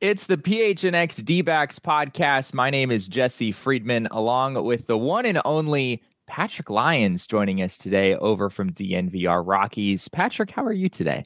It's the PHNX D-backs podcast. My name is Jesse Friedman, along with the one and only Patrick Lyons joining us today over from DNVR Rockies. Patrick, how are you today?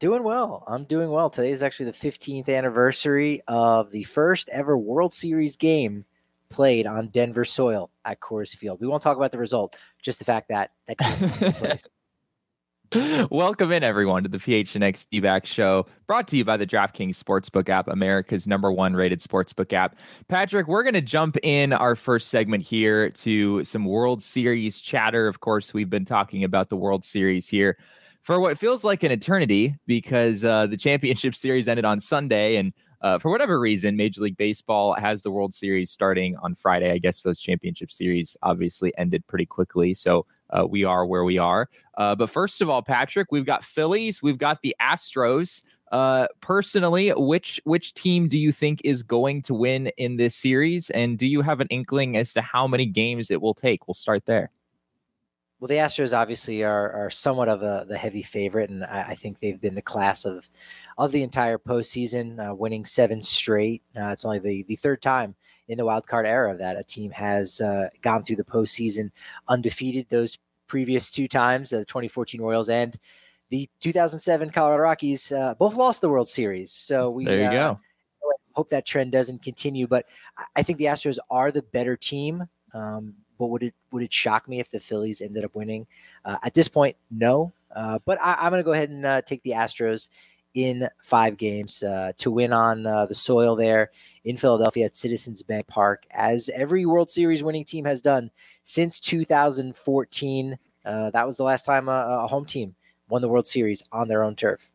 Doing well. I'm doing well. Today is actually the 15th anniversary of the first ever World Series game played on Denver soil at Coors Field. We won't talk about the result, just the fact that that. Welcome in, everyone, to the PHNX D-back show, brought to you by the DraftKings Sportsbook app, America's number one rated sportsbook app. Patrick, we're going to jump in our first segment here to some World Series chatter. Of course, we've been talking about the World Series here for what feels like an eternity because uh, the championship series ended on Sunday. And uh, for whatever reason, Major League Baseball has the World Series starting on Friday. I guess those championship series obviously ended pretty quickly. So uh, we are where we are. Uh, but first of all, Patrick, we've got Phillies, we've got the Astros. Uh, personally, which which team do you think is going to win in this series, and do you have an inkling as to how many games it will take? We'll start there. Well, the Astros obviously are are somewhat of a the heavy favorite, and I, I think they've been the class of of the entire postseason, uh, winning seven straight. Uh, it's only the the third time in the wild card era that a team has uh, gone through the postseason undefeated. Those previous two times, the 2014 Royals and the 2007 Colorado Rockies, uh, both lost the World Series. So we there you uh, go. Hope that trend doesn't continue, but I think the Astros are the better team. Um, but would it would it shock me if the Phillies ended up winning? Uh, at this point, no. Uh, but I, am going to go ahead and uh, take the Astros in five games uh, to win on uh, the soil there in Philadelphia at Citizens Bank Park, as every World Series winning team has done since 2014. Uh, that was the last time a, a home team won the World Series on their own turf.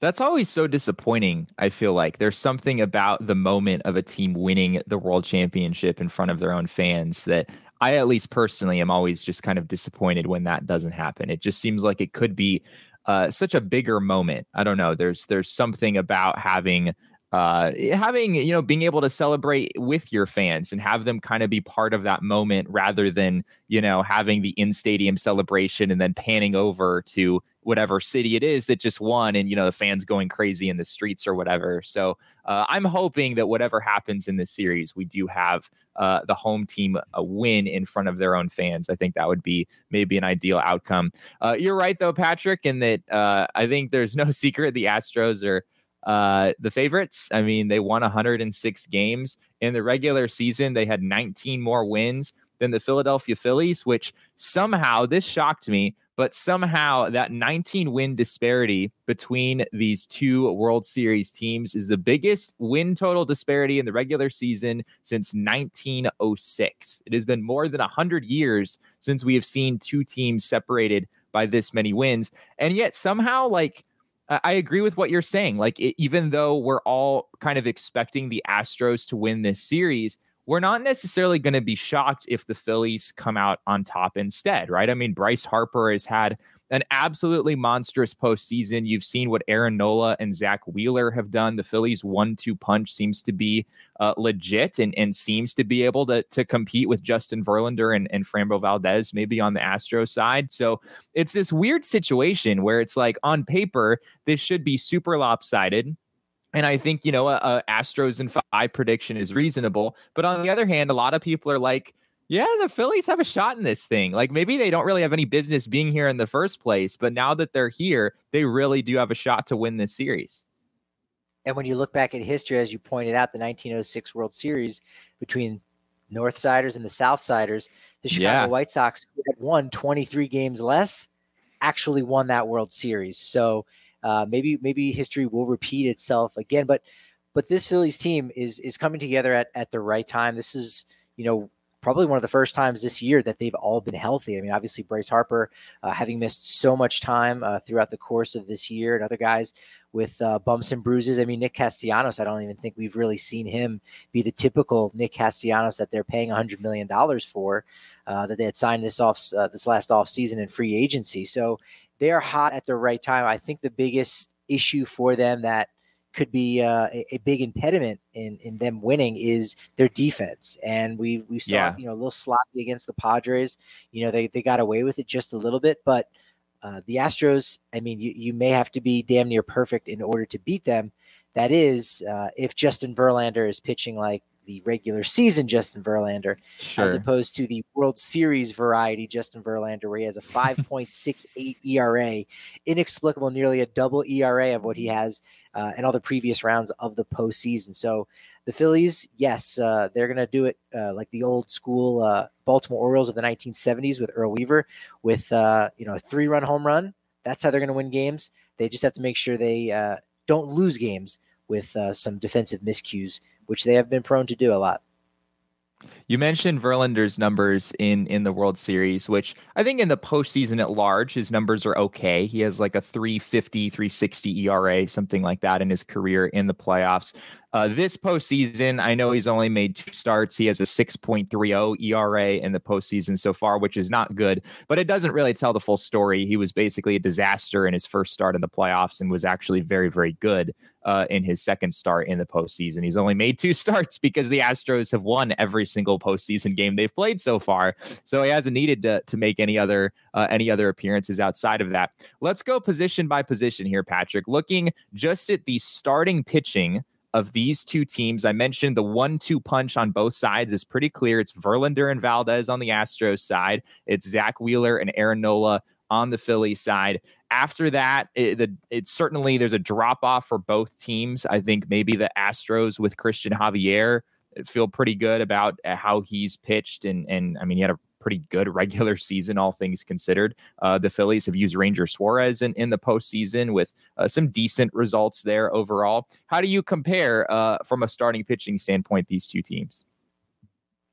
That's always so disappointing. I feel like there's something about the moment of a team winning the world championship in front of their own fans that I, at least personally, am always just kind of disappointed when that doesn't happen. It just seems like it could be uh, such a bigger moment. I don't know. There's there's something about having uh, having you know being able to celebrate with your fans and have them kind of be part of that moment rather than you know having the in stadium celebration and then panning over to whatever city it is that just won and you know the fans going crazy in the streets or whatever. So uh, i'm hoping that whatever happens in this series we do have uh, the home team a win in front of their own fans. I think that would be maybe an ideal outcome. Uh, you're right though patrick in that uh, i think there's no secret the astros are uh, the favorites. I mean, they won 106 games in the regular season. They had 19 more wins than the Philadelphia Phillies, which somehow this shocked me, but somehow that 19 win disparity between these two World Series teams is the biggest win total disparity in the regular season since 1906. It has been more than 100 years since we have seen two teams separated by this many wins. And yet somehow, like, I agree with what you're saying. Like, it, even though we're all kind of expecting the Astros to win this series, we're not necessarily going to be shocked if the Phillies come out on top instead, right? I mean, Bryce Harper has had an absolutely monstrous postseason. You've seen what Aaron Nola and Zack Wheeler have done. The Phillies one-two punch seems to be uh, legit and, and seems to be able to, to compete with Justin Verlander and, and Framber Valdez, maybe on the Astro side. So it's this weird situation where it's like on paper, this should be super lopsided And I think, you know, a, a Astros and five prediction is reasonable. But on the other hand, a lot of people are like, yeah, the Phillies have a shot in this thing. Like maybe they don't really have any business being here in the first place, but now that they're here, they really do have a shot to win this series. And when you look back at history, as you pointed out, the 1906 World Series between Northsiders and the Southsiders, the Chicago yeah. White Sox, who had won 23 games less, actually won that World Series. So uh, maybe maybe history will repeat itself again. But but this Phillies team is is coming together at at the right time. This is you know probably one of the first times this year that they've all been healthy. I mean, obviously Bryce Harper uh, having missed so much time uh, throughout the course of this year, and other guys with uh, bumps and bruises. I mean, Nick Castellanos, I don't even think we've really seen him be the typical Nick Castellanos that they're paying $100 million for, uh, that they had signed this off uh, this last off season in free agency. So they are hot at the right time. I think the biggest issue for them that could be uh, a, a, big impediment in, in them winning is their defense. And we we saw yeah. you know a little sloppy against the Padres. You know they they got away with it just a little bit, but uh, the Astros. I mean, you you may have to be damn near perfect in order to beat them. That is, uh, if Justin Verlander is pitching like the regular season Justin Verlander, sure. as opposed to the World Series variety Justin Verlander, where he has a 5.68 ERA, inexplicable, nearly a double ERA of what he has uh, in all the previous rounds of the postseason. So the Phillies, yes, uh, they're going to do it uh, like the old school uh, Baltimore Orioles of the 1970s with Earl Weaver, with uh, you know a three-run home run. That's how they're going to win games. They just have to make sure they uh, don't lose games with some defensive miscues which they have been prone to do a lot. You mentioned Verlander's numbers in in the World Series, which I think in the postseason at large, his numbers are okay. He has like a 350, 360 ERA, something like that in his career in the playoffs. Uh, this postseason, I know he's only made two starts. He has a 6.30 ERA in the postseason so far, which is not good, but it doesn't really tell the full story. He was basically a disaster in his first start in the playoffs and was actually very, very good uh, in his second start in the postseason. He's only made two starts because the Astros have won every single postseason game they've played so far. So he hasn't needed to, to make any other uh, any other appearances outside of that. Let's go position by position here, Patrick. Looking just at the starting pitching of these two teams. I mentioned the one two punch on both sides is pretty clear. It's Verlander and Valdez on the Astros side, it's Zack Wheeler and Aaron Nola on the Philly side. After that, it, the, it certainly there's a drop off for both teams. I think maybe the Astros with Christian Javier feel pretty good about uh, how he's pitched and and I mean he had a pretty good regular season, all things considered. Uh, the Phillies have used Ranger Suarez in, in the postseason with uh, some decent results there overall. How do you compare uh, from a starting pitching standpoint these two teams?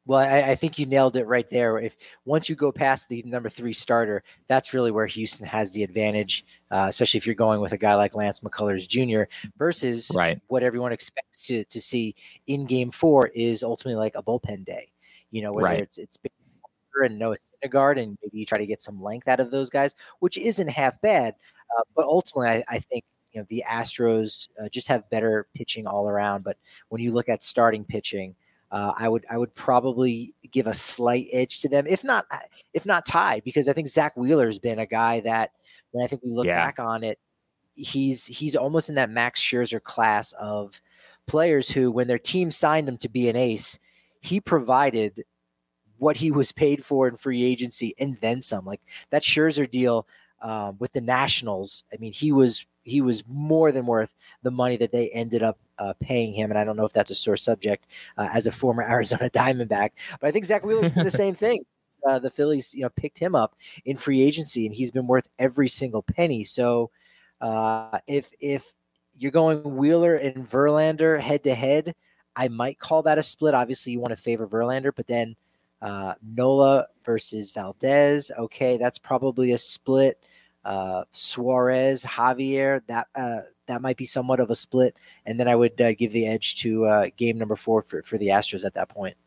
Well, I, I, think you nailed it right there. If once you go past the number three starter, that's really where Houston has the advantage, uh, especially if you're going with a guy like Lance McCullers Jr. versus right. what everyone expects to, to see in Game Four is ultimately like a bullpen day. You know, whether right. it's it's and Noah Syndergaard, and maybe you try to get some length out of those guys, which isn't half bad. Uh, but ultimately, I, I, think you know the Astros uh, just have better pitching all around. But when you look at starting pitching, uh, I would I would probably give a slight edge to them, if not if not tied, because I think Zack Wheeler has been a guy that when I think we look yeah. back on it, he's he's almost in that Max Scherzer class of players who, when their team signed him to be an ace, he provided what he was paid for in free agency and then some. Like that Scherzer deal um, with the Nationals. I mean, he was he was more than worth the money that they ended up uh, paying him. And I don't know if that's a sore subject uh, as a former Arizona Diamondback, but I think Zack Wheeler's been the same thing. Uh, the Phillies, you know, picked him up in free agency, and he's been worth every single penny. So, uh, if if you're going Wheeler and Verlander head to head, I might call that a split. Obviously, you want to favor Verlander, but then uh, Nola versus Valdez. Okay, that's probably a split. Uh, Suarez, Javier, that uh, that might be somewhat of a split. And then I would uh, give the edge to uh, game number four for, for the Astros at that point.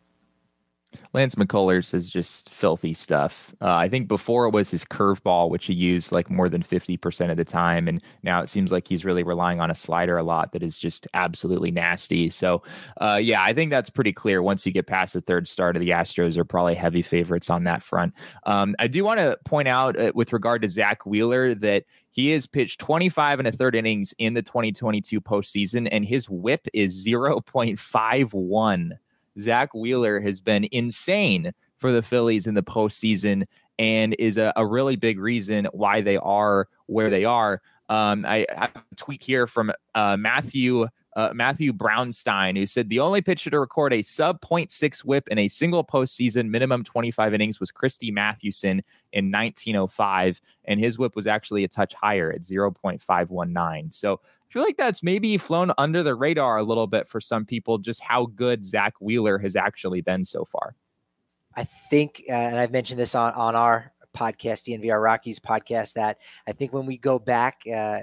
Lance McCullers is just filthy stuff. Uh, I think before it was his curveball, which he used like more than 50% of the time. And now it seems like he's really relying on a slider a lot that is just absolutely nasty. So, uh, yeah, I think that's pretty clear. Once you get past the third start of the Astros, are probably heavy favorites on that front. Um, I do want to point out uh, with regard to Zach Wheeler that he has pitched 25 and a third innings in the 2022 postseason, and his whip is 0.51. Zack Wheeler has been insane for the Phillies in the postseason and is a, a really big reason why they are where they are. Um, I have a tweet here from uh, Matthew uh, Matthew Brownstein, who said the only pitcher to record a sub 0.6 whip in a single postseason minimum 25 innings was Christy Mathewson in 1905, and his whip was actually a touch higher at 0.519. So I feel like that's maybe flown under the radar a little bit for some people, just how good Zack Wheeler has actually been so far. I think, uh, and I've mentioned this on, on our podcast, DNVR Rockies podcast, that I think when we go back, uh,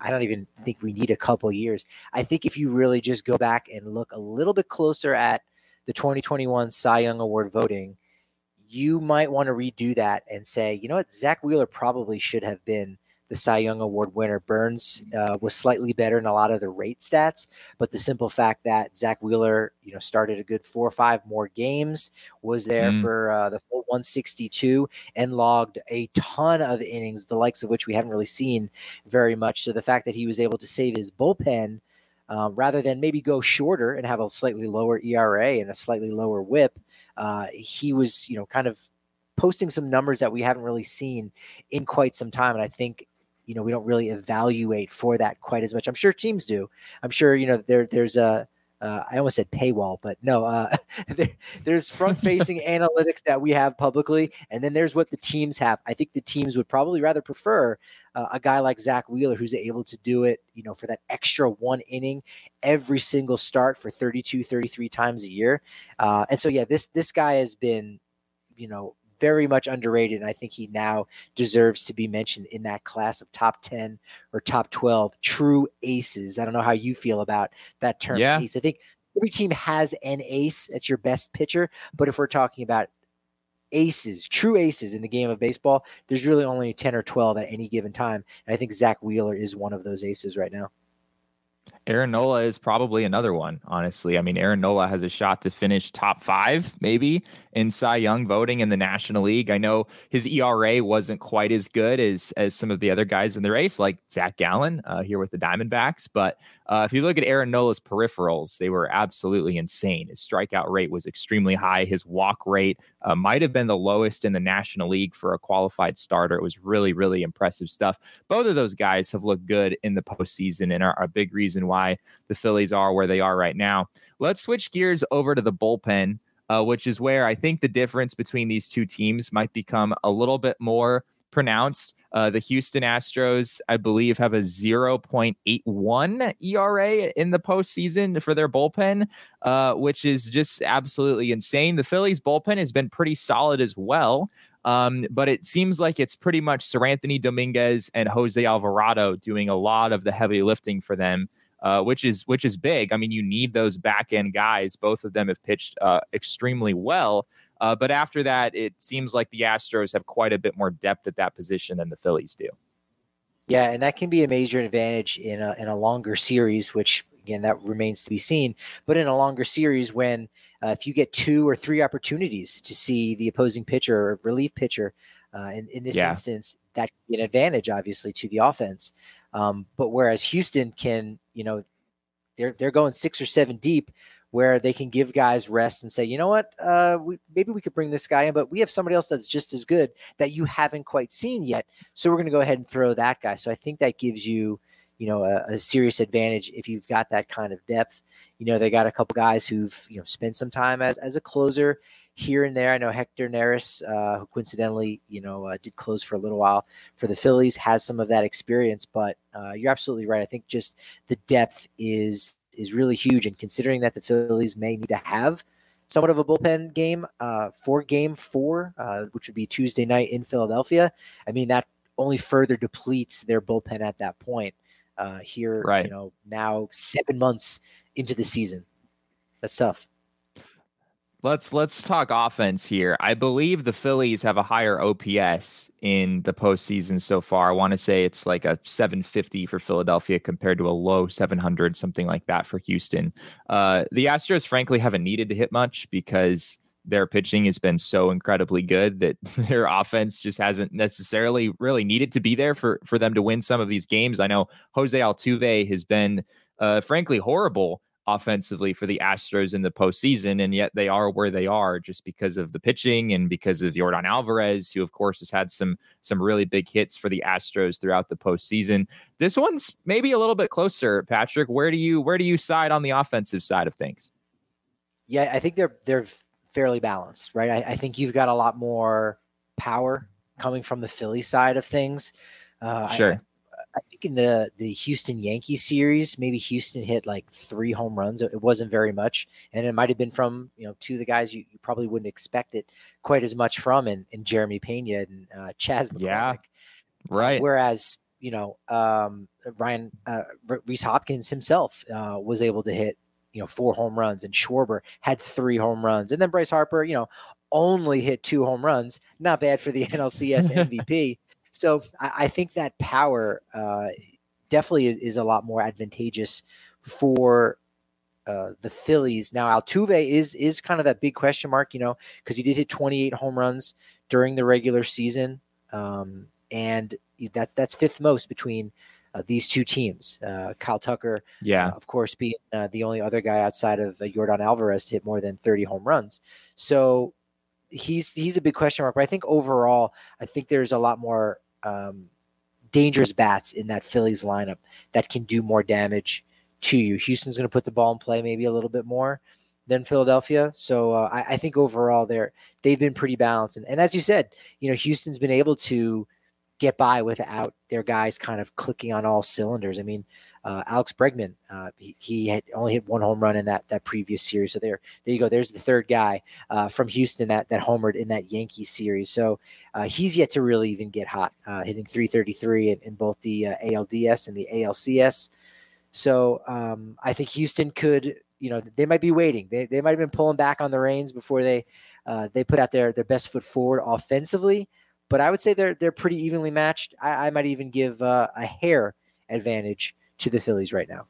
I don't even think we need a couple years. I think if you really just go back and look a little bit closer at the 2021 Cy Young Award voting, you might want to redo that and say, you know what, Zack Wheeler probably should have been the Cy Young Award winner. Burnes uh, was slightly better in a lot of the rate stats, but the simple fact that Zack Wheeler, you know, started a good four or five more games, was there mm. for uh, the full 162, and logged a ton of innings, the likes of which we haven't really seen very much. So the fact that he was able to save his bullpen. Um, rather than maybe go shorter and have a slightly lower ERA and a slightly lower WHIP, uh, he was, you know, kind of posting some numbers that we haven't really seen in quite some time. And I think you know we don't really evaluate for that quite as much. I'm sure teams do. I'm sure you know there there's a uh, I almost said paywall, but no, uh, there, there's front facing analytics that we have publicly, and then there's what the teams have. I think the teams would probably rather prefer uh, a guy like Zack Wheeler who's able to do it, you know, for that extra one inning every single start for 32, 33 times a year. Uh, and so, yeah, this this guy has been, you know, very much underrated. And I think he now deserves to be mentioned in that class of top 10 or top 12 true aces. I don't know how you feel about that term yeah. ace. I think every team has an ace. That's your best pitcher. But if we're talking about aces, true aces in the game of baseball, there's really only 10 or 12 at any given time. And I think Zack Wheeler is one of those aces right now. Aaron Nola is probably another one, honestly. I mean, Aaron Nola has a shot to finish top five, maybe, in Cy Young voting in the National League. I know his ERA wasn't quite as good as as some of the other guys in the race, like Zac Gallen uh, here with the Diamondbacks. But uh, if you look at Aaron Nola's peripherals, they were absolutely insane. His strikeout rate was extremely high. His walk rate uh, might have been the lowest in the National League for a qualified starter. It was really, really impressive stuff. Both of those guys have looked good in the postseason and are a big reason why the Phillies are where they are right now. Let's switch gears over to the bullpen. Uh, which is where I think the difference between these two teams might become a little bit more pronounced. Uh, the Houston Astros, I believe, have a 0.81 ERA in the postseason for their bullpen, uh, which is just absolutely insane. The Phillies bullpen has been pretty solid as well. Um, but it seems like it's pretty much Seranthony Dominguez and Jose Alvarado doing a lot of the heavy lifting for them. Uh, which is which is big. I mean, you need those back end guys. Both of them have pitched uh, extremely well. Uh, but after that, it seems like the Astros have quite a bit more depth at that position than the Phillies do. Yeah, and that can be a major advantage in a in a longer series, which again that remains to be seen. But in a longer series, when uh, if you get two or three opportunities to see the opposing pitcher or relief pitcher, uh, in in this yeah. instance, that can be an advantage, obviously, to the offense. Um, but whereas Houston can, you know, they're they're going six or seven deep where they can give guys rest and say, you know what, uh, we, maybe we could bring this guy in, but we have somebody else that's just as good that you haven't quite seen yet. So we're going to go ahead and throw that guy. So I think that gives you, you know, a, a, serious advantage if you've got that kind of depth. You know, they got a couple guys who've you know spent some time as as a closer here and there. I know Hector Neris, uh, who coincidentally, you know, uh, did close for a little while for the Phillies, has some of that experience. But uh, you're absolutely right. I think just the depth is is really huge. And considering that the Phillies may need to have somewhat of a bullpen game uh, for game four, uh, which would be Tuesday night in Philadelphia, I mean, that only further depletes their bullpen at that point uh, here, right. you know, now seven months into the season. That's tough Let's let's talk offense here. I believe the Phillies have a higher OPS in the postseason so far. I want to say it's like a 750 for Philadelphia compared to a low 700, something like that for Houston. Uh, the Astros, frankly, haven't needed to hit much because their pitching has been so incredibly good that their offense just hasn't necessarily really needed to be there for for them to win some of these games. I know Jose Altuve has been, uh, frankly, horrible offensively for the Astros in the postseason, and yet they are where they are just because of the pitching and because of Yordan Alvarez, who of course has had some some really big hits for the Astros throughout the postseason. This one's maybe a little bit closer, Patrick. Where do you where do you side on the offensive side of things? Yeah, I think they're they're fairly balanced, right? I, I think you've got a lot more power coming from the Philly side of things. Uh, sure. I, I think in the the Houston Yankees series, maybe Houston hit like three home runs. It wasn't very much, and it might have been from you know two of the guys you, you probably wouldn't expect it quite as much from, and, and Jeremy Pena and uh, Chas McCormick. Yeah, right. Whereas you know um, Ryan uh, Rhys Hoskins himself uh, was able to hit you know four home runs, and Schwarber had three home runs, and then Bryce Harper, you know, only hit two home runs. Not bad for the NLCS MVP. So I, I think that power uh, definitely is, is, a lot more advantageous for uh, the Phillies. Now Altuve is is kind of that big question mark, you know, because he did hit 28 home runs during the regular season, um, and that's that's fifth most between uh, these two teams. Uh, Kyle Tucker, yeah, uh, of course, being uh, the only other guy outside of uh, Yordan Alvarez to hit more than 30 home runs. So he's he's a big question mark. But I think overall, I think there's a lot more um, dangerous bats in that Phillies lineup that can do more damage to you. Houston's going to put the ball in play maybe a little bit more than Philadelphia. So uh, I, I, think overall they're they've been pretty balanced. And, and as you said, you know Houston's been able to get by without their guys kind of clicking on all cylinders. I mean, uh, Alex Bregman, uh, he, he, had only hit one home run in that that previous series. So there, there you go. There's the third guy uh, from Houston that that homered in that Yankees series. So uh, he's yet to really even get hot, uh, hitting 333 in, in both the uh, ALDS and the ALCS. So um, I think Houston could, you know, they might be waiting. They, they might have been pulling back on the reins before they they put out their their best foot forward offensively. But I would say they're they're pretty evenly matched. I, I might even give a hair advantage to the Phillies right now.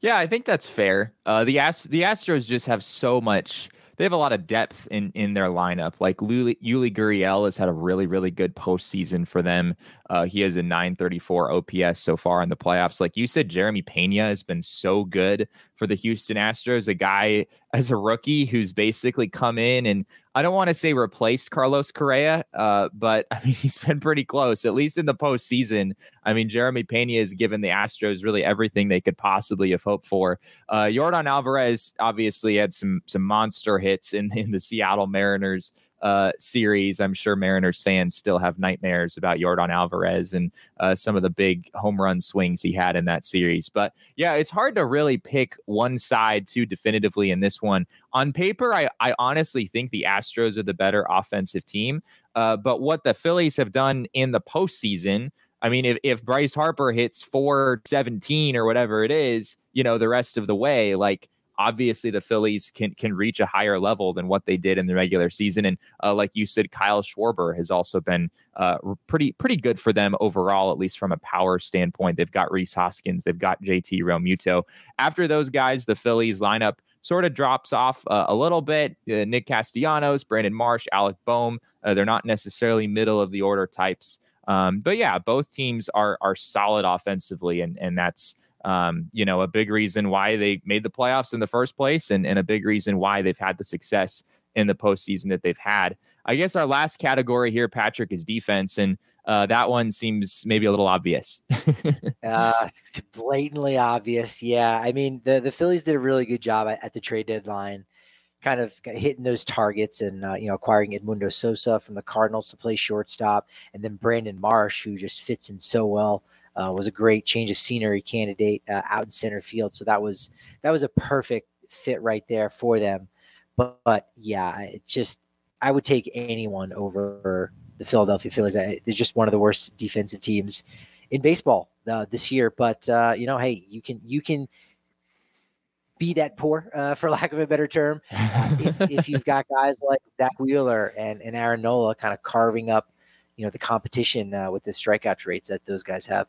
Yeah, I think that's fair. Uh, the Ast- the Astros just have so much. They have a lot of depth in in their lineup. Like Yuli, Gurriel has had a really really good postseason for them. Uh, he has a 934 OPS so far in the playoffs. Like you said, Jeremy Pena has been so good for the Houston Astros. A guy as a rookie who's basically come in and I don't want to say replaced Carlos Correa, uh, but I mean he's been pretty close, at least in the postseason. I mean Jeremy Pena has given the Astros really everything they could possibly have hoped for. Uh, Yordan Alvarez obviously had some some monster hits in in the Seattle Mariners uh, series. I'm sure Mariners fans still have nightmares about Yordan Alvarez and uh, some of the big home run swings he had in that series. But yeah, it's hard to really pick one side too definitively in this one. On paper, I, I honestly think the Astros are the better offensive team. Uh, but what the Phillies have done in the postseason, I mean, if, if Bryce Harper hits 417 or whatever it is, you know, the rest of the way, like obviously the Phillies can can reach a higher level than what they did in the regular season. And uh, like you said, Kyle Schwarber has also been uh, pretty pretty good for them overall, at least from a power standpoint. They've got Rhys Hoskins, they've got JT Realmuto. After those guys, the Phillies lineup sort of drops off uh, a little bit. Uh, Nick Castellanos, Brandon Marsh, Alec Bohm. Uh, they're not necessarily middle of the order types. Um, but yeah, both teams are are solid offensively, and and that's um, you know, a big reason why they made the playoffs in the first place and, and a big reason why they've had the success in the postseason that they've had. I guess our last category here, Patrick, is defense. And uh, that one seems maybe a little obvious. uh, blatantly obvious. Yeah. I mean, the, the Phillies did a really good job at, at the trade deadline, kind of hitting those targets and, uh, you know, acquiring Edmundo Sosa from the Cardinals to play shortstop. And then Brandon Marsh, who just fits in so well uh, was a great change of scenery candidate uh, out in center field. So that was that was a perfect fit right there for them. But, but yeah, it's just I would take anyone over the Philadelphia Phillies. They're just one of the worst defensive teams in baseball uh, this year. But uh, you know, hey, you can you can be that poor, uh, for lack of a better term. Uh, if, if you've got guys like Zack Wheeler and, and Aaron Nola kind of carving up, you know, the competition uh, with the strikeout rates that those guys have.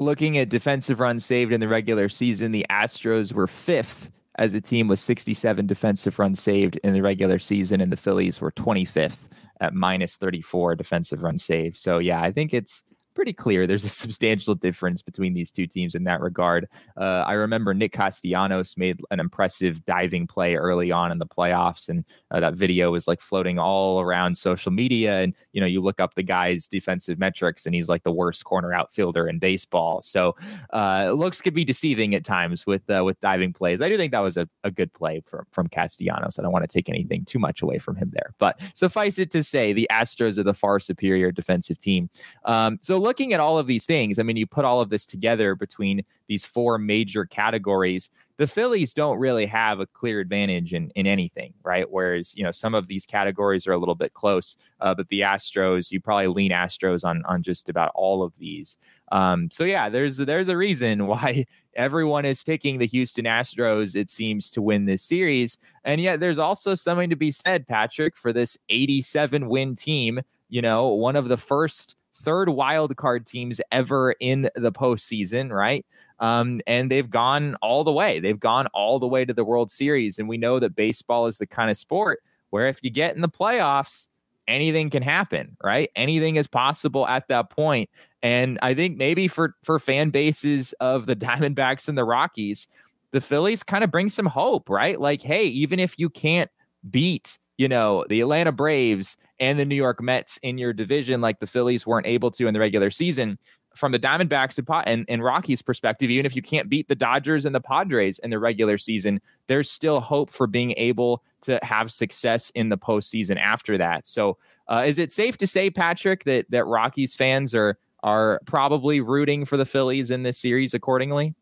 Looking at defensive runs saved in the regular season, the Astros were fifth as a team with 67 defensive runs saved in the regular season, and the Phillies were 25th at minus 34 defensive runs saved. So, yeah, I think it's pretty clear there's a substantial difference between these two teams in that regard. Uh, I remember Nick Castellanos made an impressive diving play early on in the playoffs, and uh, that video was like floating all around social media. And you know, you look up the guy's defensive metrics, and he's like the worst corner outfielder in baseball. So uh, looks could be deceiving at times with uh, with diving plays. I do think that was a, a good play from from Castellanos. I don't want to take anything too much away from him there, but suffice it to say, the Astros are the far superior defensive team. Um, so looking at all of these things, I mean, you put all of this together between these four major categories. The Phillies don't really have a clear advantage in, in anything, right? Whereas, you know, some of these categories are a little bit close, uh, but the Astros, you probably lean Astros on on just about all of these. Um, so yeah, there's there's a reason why everyone is picking the Houston Astros. It seems to win this series, and yet there's also something to be said, Patrick, for this 87 win team. You know, one of the first third wild card teams ever in the postseason, right? Um, and they've gone all the way. They've gone all the way to the World Series. And we know that baseball is the kind of sport where if you get in the playoffs, anything can happen, right? Anything is possible at that point. And I think maybe for for fan bases of the Diamondbacks and the Rockies, the Phillies kind of bring some hope, right? Like, hey, even if you can't beat you know, the Atlanta Braves and the New York Mets in your division, like the Phillies weren't able to in the regular season. From the Diamondbacks and, and Rockies' perspective, even if you can't beat the Dodgers and the Padres in the regular season, there's still hope for being able to have success in the postseason after that. So, uh, is it safe to say, Patrick, that that Rockies fans are are probably rooting for the Phillies in this series accordingly?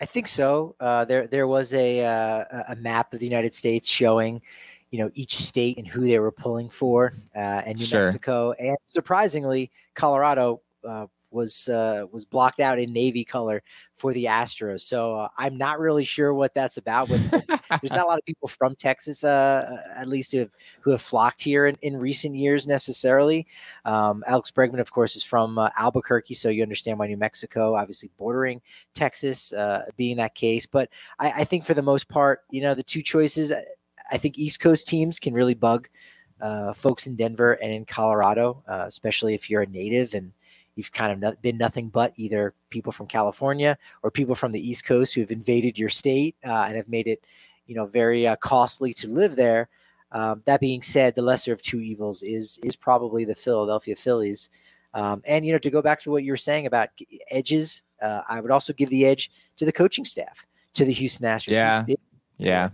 I think so. Uh, there there was a uh, a map of the United States showing you know each state and who they were pulling for, uh, and New sure. Mexico, and surprisingly, Colorado uh, was uh, was blocked out in navy color for the Astros. So uh, I'm not really sure what that's about. But there's not a lot of people from Texas, uh, at least who have who have flocked here in, in recent years necessarily. Um, Alex Bregman, of course, is from uh, Albuquerque, so you understand why New Mexico, obviously bordering Texas, uh, being that case. But I, I think for the most part, you know, the two choices I think East Coast teams can really bug uh, folks in Denver and in Colorado, uh, especially if you're a native and you've kind of no- been nothing but either people from California or people from the East Coast who have invaded your state uh, and have made it, you know, very uh, costly to live there. Um, that being said, the lesser of two evils is is probably the Philadelphia Phillies. Um, and you know, to go back to what you were saying about edges, uh, I would also give the edge to the coaching staff, to the Houston Astros. Yeah, yeah.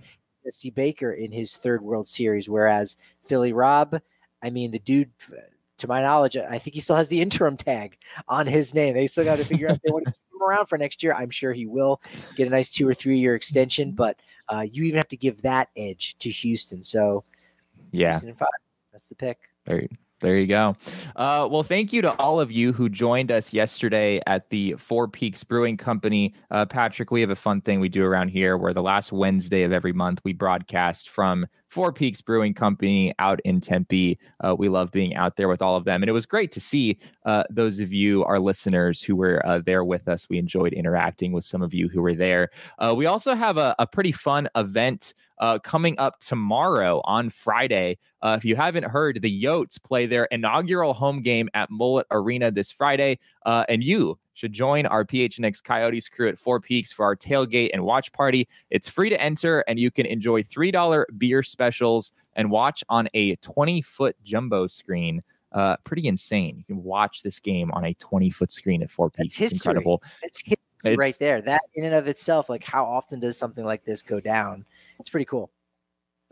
Dusty Baker in his third World Series, whereas Philly Rob, I mean, the dude, to my knowledge, I think he still has the interim tag on his name. They still got to figure out if they want to keep him around for next year. I'm sure he will get a nice two or three year extension, but uh, you even have to give that edge to Houston. So, yeah, Houston five. That's the pick. There you go. Uh, well, thank you to all of you who joined us yesterday at the Four Peaks Brewing Company. Uh, Patrick, we have a fun thing we do around here where the last Wednesday of every month we broadcast from Four Peaks Brewing Company out in Tempe. Uh, we love being out there with all of them. And it was great to see uh, those of you, our listeners, who were uh, there with us. We enjoyed interacting with some of you who were there. Uh, we also have a, a pretty fun event uh, coming up tomorrow on Friday. Uh, if you haven't heard, the Yotes play their inaugural home game at Mullet Arena this Friday, uh, and you should join our PHNX Coyotes crew at Four Peaks for our tailgate and watch party. It's free to enter, and you can enjoy $3 beer specials and watch on a 20 foot jumbo screen. Uh, pretty insane. You can watch this game on a 20 foot screen at Four Peaks. It's incredible. It's history it's, right there. That in and of itself, like how often does something like this go down? It's pretty cool.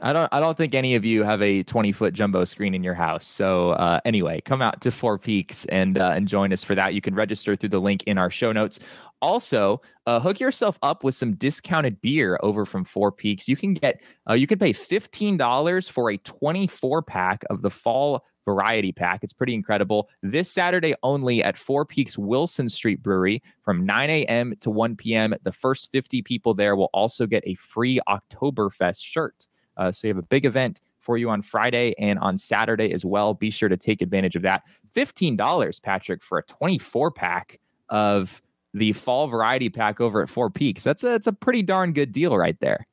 I don't. I don't think any of you have a 20 foot jumbo screen in your house. So uh, anyway, come out to Four Peaks and uh, and join us for that. You can register through the link in our show notes. Also, uh, hook yourself up with some discounted beer over from Four Peaks. You can get. Uh, you can pay fifteen dollars for a 24 pack of the fall variety pack. It's pretty incredible. This Saturday only at Four Peaks Wilson Street Brewery from 9 a.m. to 1 p.m. The first 50 people there will also get a free Oktoberfest shirt. Uh, so you have a big event for you on Friday and on Saturday as well. Be sure to take advantage of that. $15, Patrick, for a 24 pack of the fall variety pack over at Four Peaks. That's a, that's a pretty darn good deal right there.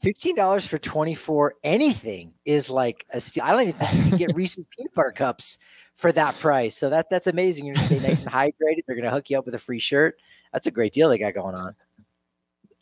Fifteen dollars for twenty four anything is like a steal. I don't even think you can get Reese's peanut butter cups for that price. So that that's amazing. You're gonna stay nice and hydrated. They're gonna hook you up with a free shirt. That's a great deal they got going on.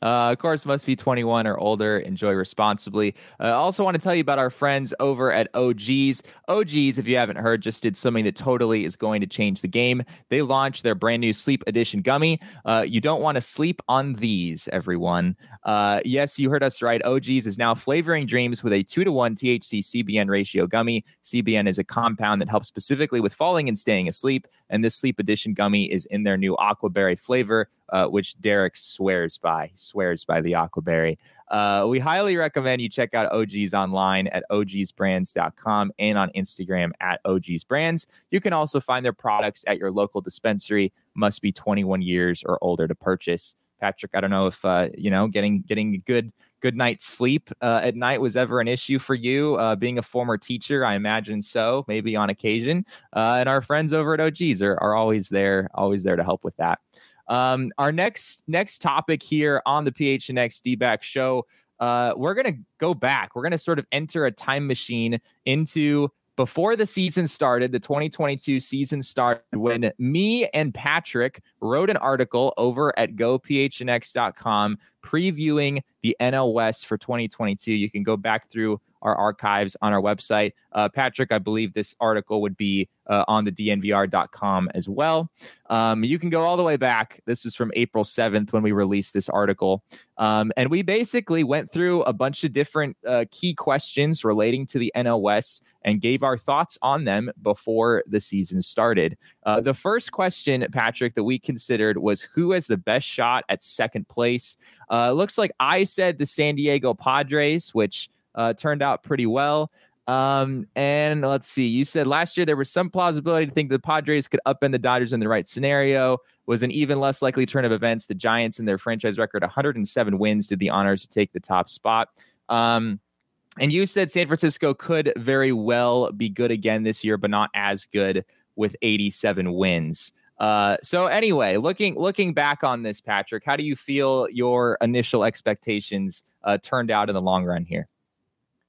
Uh, of course, must be 21 or older. Enjoy responsibly. I uh, also want to tell you about our friends over at OGeez. OGeez, if you haven't heard, just did something that totally is going to change the game. They launched their brand new Sleep Edition gummy. Uh, you don't want to sleep on these, everyone. Uh, yes, you heard us right. OGeez is now flavoring dreams with a two to one THC CBN ratio gummy. CBN is a compound that helps specifically with falling and staying asleep. And this Sleep Edition gummy is in their new Aquaberry flavor uh, which Derek swears by. Swears by the Aquaberry. Uh, we highly recommend you check out OGeez online at ogeezbrands.com and on Instagram at ogeezbrands. You can also find their products at your local dispensary. Must be 21 years or older to purchase. Patrick, I don't know if uh, you know getting getting a good good night's sleep uh, at night was ever an issue for you. Uh, being a former teacher, I imagine so, maybe on occasion. Uh, and our friends over at OGeez are, are always there, always there to help with that. Um, our next next topic here on the PHNX D-back show, uh, we're gonna go back. We're gonna sort of enter a time machine into before the season started, the 2022 season started when me and Patrick wrote an article over at gophnx.com previewing the NL West for 2022. You can go back through our archives on our website. Uh, Patrick, I believe this article would be uh, on the dnvr.com as well. Um, you can go all the way back. This is from April 7th when we released this article. Um, and we basically went through a bunch of different uh, key questions relating to the NL West and gave our thoughts on them before the season started. Uh, the first question, Patrick, that we considered was who has the best shot at second place? Uh, looks like I said the San Diego Padres, which uh, turned out pretty well. Um, and let's see, you said last year there was some plausibility to think the Padres could upend the Dodgers in the right scenario. Was an even less likely turn of events. The Giants, in their franchise record, 107 wins, did the honors to take the top spot. Um, and you said San Francisco could very well be good again this year, but not as good with 87 wins. Uh, so anyway, looking looking back on this, Patrick, how do you feel your initial expectations uh, turned out in the long run here?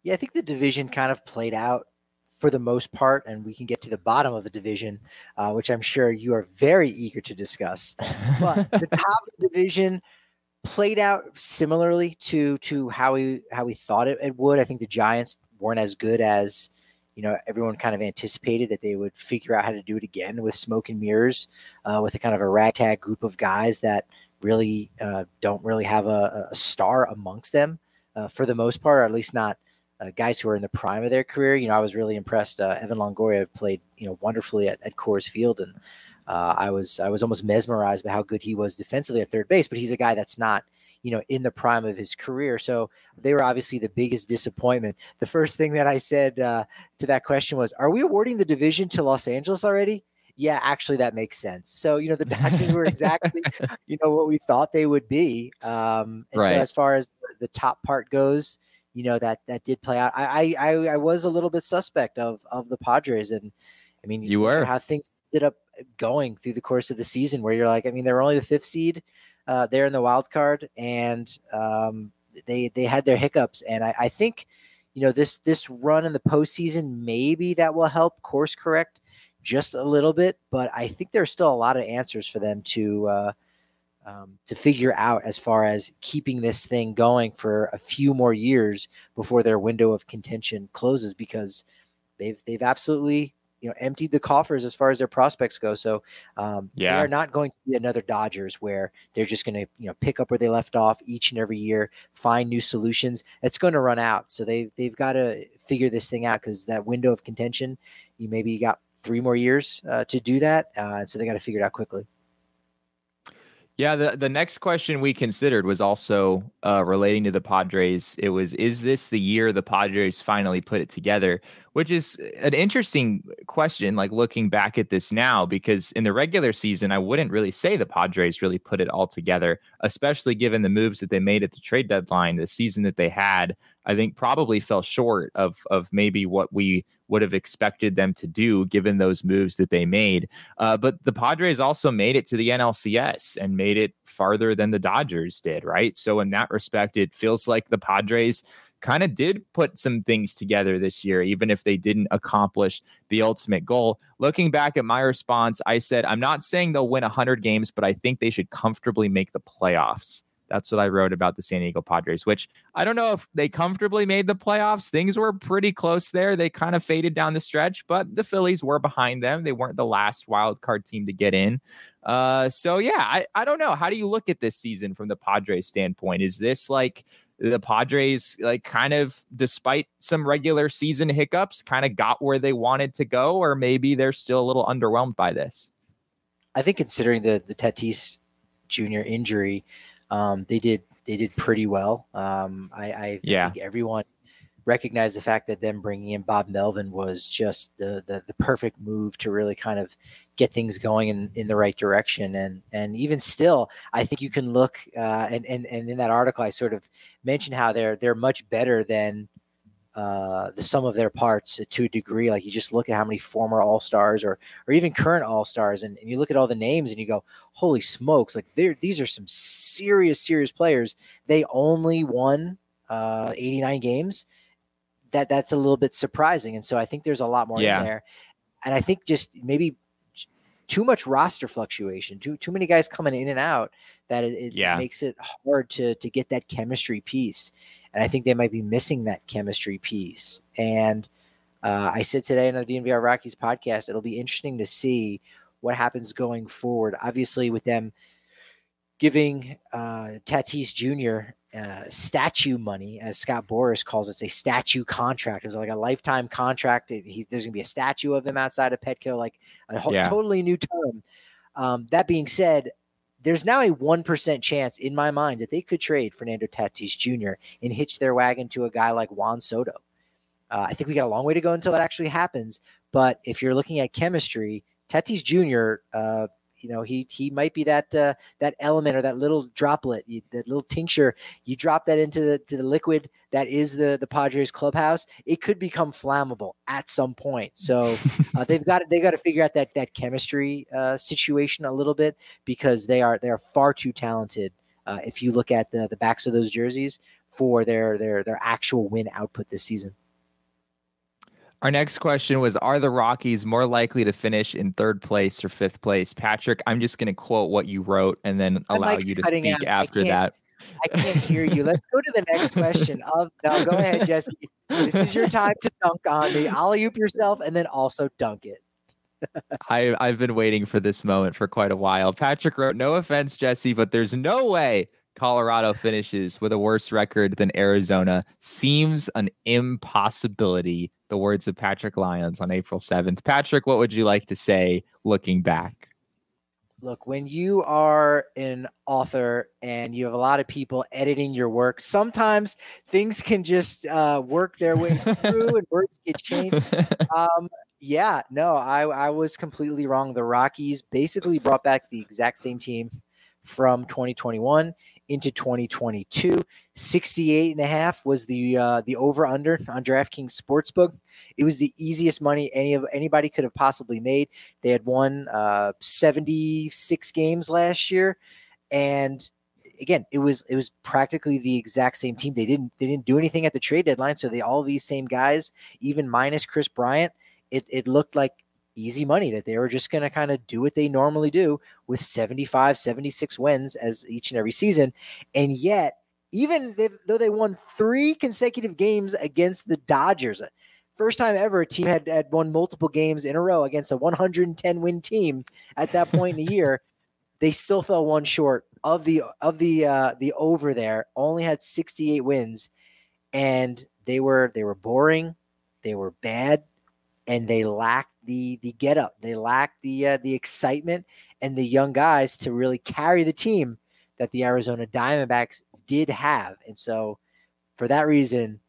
Yeah, I think the division kind of played out for the most part, and we can get to the bottom of the division, uh, which I'm sure you are very eager to discuss. But the top division played out similarly to to how we how we thought it, it would. I think the Giants weren't as good as you know everyone kind of anticipated that they would figure out how to do it again with smoke and mirrors, uh, with a kind of a ragtag group of guys that really uh, don't really have a, a star amongst them uh, for the most part, or at least not uh, guys who are in the prime of their career. You know, I was really impressed. Uh, Evan Longoria played, you know, wonderfully at, at Coors Field, and uh, I was I was almost mesmerized by how good he was defensively at third base. But he's a guy that's not, you know, in the prime of his career. So they were obviously the biggest disappointment. The first thing that I said uh, to that question was, "Are we awarding the division to Los Angeles already?" yeah, actually that makes sense. So, you know, the Dodgers were exactly, you know, what we thought they would be. Um, and right. so as far as the top part goes, you know that that did play out. I I I was a little bit suspect of of the Padres, and I mean you were how things ended up going through the course of the season, where you're like, I mean, they were only the fifth seed uh, there in the wild card, and um, they they had their hiccups, and I, I think you know this this run in the postseason maybe that will help course correct just a little bit, but I think there's still a lot of answers for them to. Uh, um, to figure out as far as keeping this thing going for a few more years before their window of contention closes because they've they've absolutely you know emptied the coffers as far as their prospects go. So um, yeah. they are not going to be another Dodgers where they're just going to you know pick up where they left off each and every year, find new solutions. It's going to run out, so they they've got to figure this thing out because that window of contention, you maybe got three more years uh, to do that, uh, and so they got to figure it out quickly. Yeah, the, the next question we considered was also uh, relating to the Padres. It was, is this the year the Padres finally put it together? Which is an interesting question, like looking back at this now, because in the regular season, I wouldn't really say the Padres really put it all together, especially given the moves that they made at the trade deadline, the season that they had. I think probably fell short of of maybe what we would have expected them to do given those moves that they made. Uh, but the Padres also made it to the NLCS and made it farther than the Dodgers did, right? So in that respect, it feels like the Padres kind of did put some things together this year, even if they didn't accomplish the ultimate goal. Looking back at my response, I said, I'm not saying they'll win 100 games, but I think they should comfortably make the playoffs. That's what I wrote about the San Diego Padres, which I don't know if they comfortably made the playoffs. Things were pretty close there. They kind of faded down the stretch, but the Phillies were behind them. They weren't the last wild card team to get in. Uh, so yeah, I, I don't know. How do you look at this season from the Padres standpoint? Is this like the Padres, like kind of despite some regular season hiccups, kind of got where they wanted to go, or maybe they're still a little underwhelmed by this? I think considering the the Tatis Jr. injury, um, they did they did pretty well. Um, I, I yeah. think everyone recognized the fact that them bringing in Bob Melvin was just the, the, the perfect move to really kind of get things going in, in the right direction. And and even still, I think you can look uh, and, and and in that article, I sort of mentioned how they're they're much better than uh, the sum of their parts to a degree. Like you just look at how many former All Stars or or even current All Stars, and, and you look at all the names and you go, "Holy smokes!" Like they these are some serious, serious players. They only won uh, 89 games. That that's a little bit surprising, and so I think there's a lot more yeah. in there. And I think just maybe too much roster fluctuation, too too many guys coming in and out that it, it yeah. makes it hard to to get that chemistry piece. And I think they might be missing that chemistry piece. And uh, I said today on the DNVR Rockies podcast, it'll be interesting to see what happens going forward. Obviously, with them giving uh, Tatis Jr. Uh, statue money, as Scott Boras calls it, a statue contract. It was like a lifetime contract. He's, there's going to be a statue of him outside of Petco, like a whole, Yeah. totally new term. Um, that being said, there's now a 1% chance in my mind that they could trade Fernando Tatis Jr. and hitch their wagon to a guy like Juan Soto. Uh, I think we got a long way to go until that actually happens. But if you're looking at chemistry, Tatis Jr., uh, you know, he he might be that uh, that element or that little droplet, you, that little tincture. You drop that into the to the liquid that is the the Padres clubhouse. It could become flammable at some point. So uh, they've got they got to figure out that that chemistry uh, situation a little bit because they are they are far too talented. Uh, if you look at the the backs of those jerseys for their their their actual win output this season. Our next question was Are the Rockies more likely to finish in third place or fifth place? Patrick, I'm just going to quote what you wrote and then allow mic's you to speak out. After can't- that. I can't hear you. Let's go to the next question. Of no, go ahead, Jesse. This is your time to dunk on me. Alley oop yourself and then also dunk it. I, I've been waiting for this moment for quite a while. Patrick wrote, No offense, Jesse, but there's no way Colorado finishes with a worse record than Arizona. Seems an impossibility. The words of Patrick Lyons on April 7th. Patrick, what would you like to say looking back? Look, when you are an author and you have a lot of people editing your work, sometimes things can just uh, work their way through and words get changed. Um, yeah, no, I, I was completely wrong. The Rockies basically brought back the exact same team from 2021 into 2022. 68 and a half was the uh, the over under on DraftKings Sportsbook. It was the easiest money any of anybody could have possibly made. They had won uh, 76 games last year, and again, it was it was practically the exact same team. They didn't they didn't do anything at the trade deadline, so they all these same guys, even minus Kris Bryant. It it looked like easy money that they were just going to kind of do what they normally do with 75 76 wins as each and every season. And yet even though they won three consecutive games against the dodgers first time ever a team had, had won multiple games in a row against a 110 win team at that point in the year they still fell one short of the of the uh the over there only had 68 wins. And they were they were boring they were bad and they lacked the the get up. They lack the uh, the excitement and the young guys to really carry the team that the Arizona Diamondbacks did have. And so, for that reason,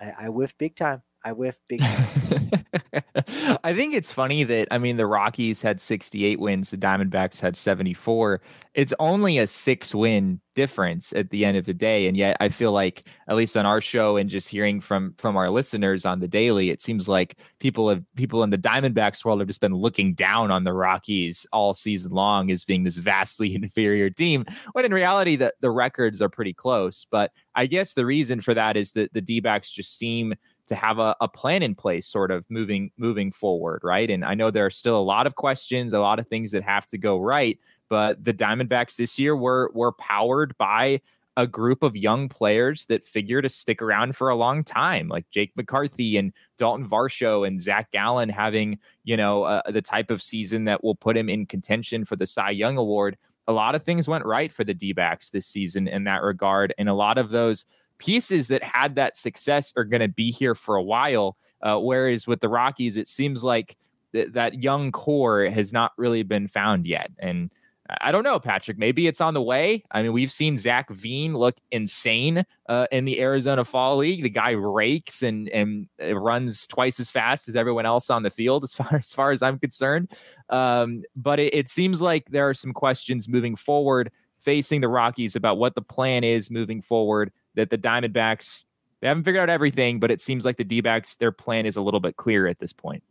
I, I whiffed big time. I whiffed big time. I think it's funny that I mean the Rockies had 68 wins, the Diamondbacks had 74. It's only a 6 win difference at the end of the day and yet I feel like at least on our show and just hearing from from our listeners on the daily it seems like people have people in the Diamondbacks world have just been looking down on the Rockies all season long as being this vastly inferior team when in reality the the records are pretty close but I guess the reason for that is that the D-backs just seem to have a, a plan in place sort of moving moving forward right and i know there are still a lot of questions a lot of things that have to go right but the diamondbacks this year were were powered by a group of young players that figure to stick around for a long time, like Jake McCarthy and Dalton Varsho and Zac Gallen having, you know, uh, the type of season that will put him in contention for the Cy Young Award. A lot of things went right for the D backs this season in that regard. And a lot of those pieces that had that success are going to be here for a while. Uh, whereas with the Rockies, it seems like th- that young core has not really been found yet. And I don't know, Patrick. Maybe it's on the way. I mean, we've seen Zac Veen look insane uh, in the Arizona Fall League. The guy rakes and and runs twice as fast as everyone else on the field, as far as far as I'm concerned. Um, but it, it seems like there are some questions moving forward facing the Rockies about what the plan is moving forward that the Diamondbacks they haven't figured out everything, but it seems like the D-backs their plan is a little bit clearer at this point.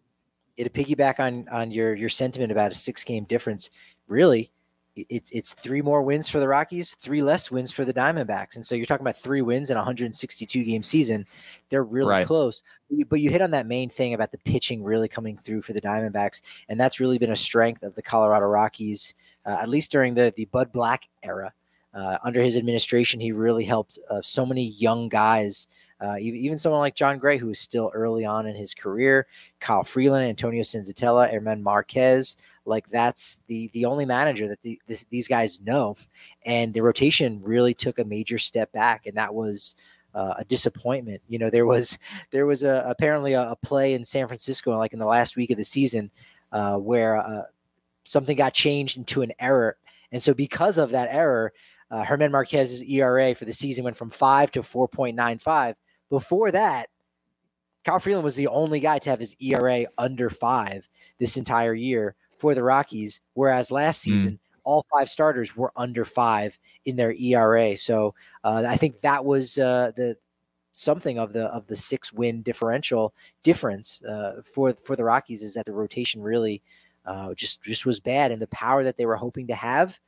To piggyback on on your your sentiment about a six game difference, really, it's it's three more wins for the Rockies, three less wins for the Diamondbacks, and so you're talking about three wins in a 162 game season. They're really right. close, but you hit on that main thing about the pitching really coming through for the Diamondbacks, and that's really been a strength of the Colorado Rockies, uh, at least during the the Bud Black era. Uh, under his administration, he really helped uh, so many young guys, uh, even, someone like Jon Gray, who is still early on in his career, Kyle Freeland, Antonio Senzatela, German Marquez. Like that's the the only manager that the, this, these guys know, and the rotation really took a major step back, and that was uh, a disappointment. You know, there was there was a, apparently a, a, play in San Francisco, like in the last week of the season, uh, where uh, something got changed into an error, and so because of that error, uh, German Marquez's ERA for the season went from five to 4.95. Before that, Kyle Freeland was the only guy to have his ERA under five this entire year for the Rockies, whereas last hmm. season, mm. all five starters were under five in their ERA. So uh, I think that was uh, the something of the of the six win differential difference uh, for for the Rockies is that the rotation really uh, just just was bad, and the power that they were hoping to have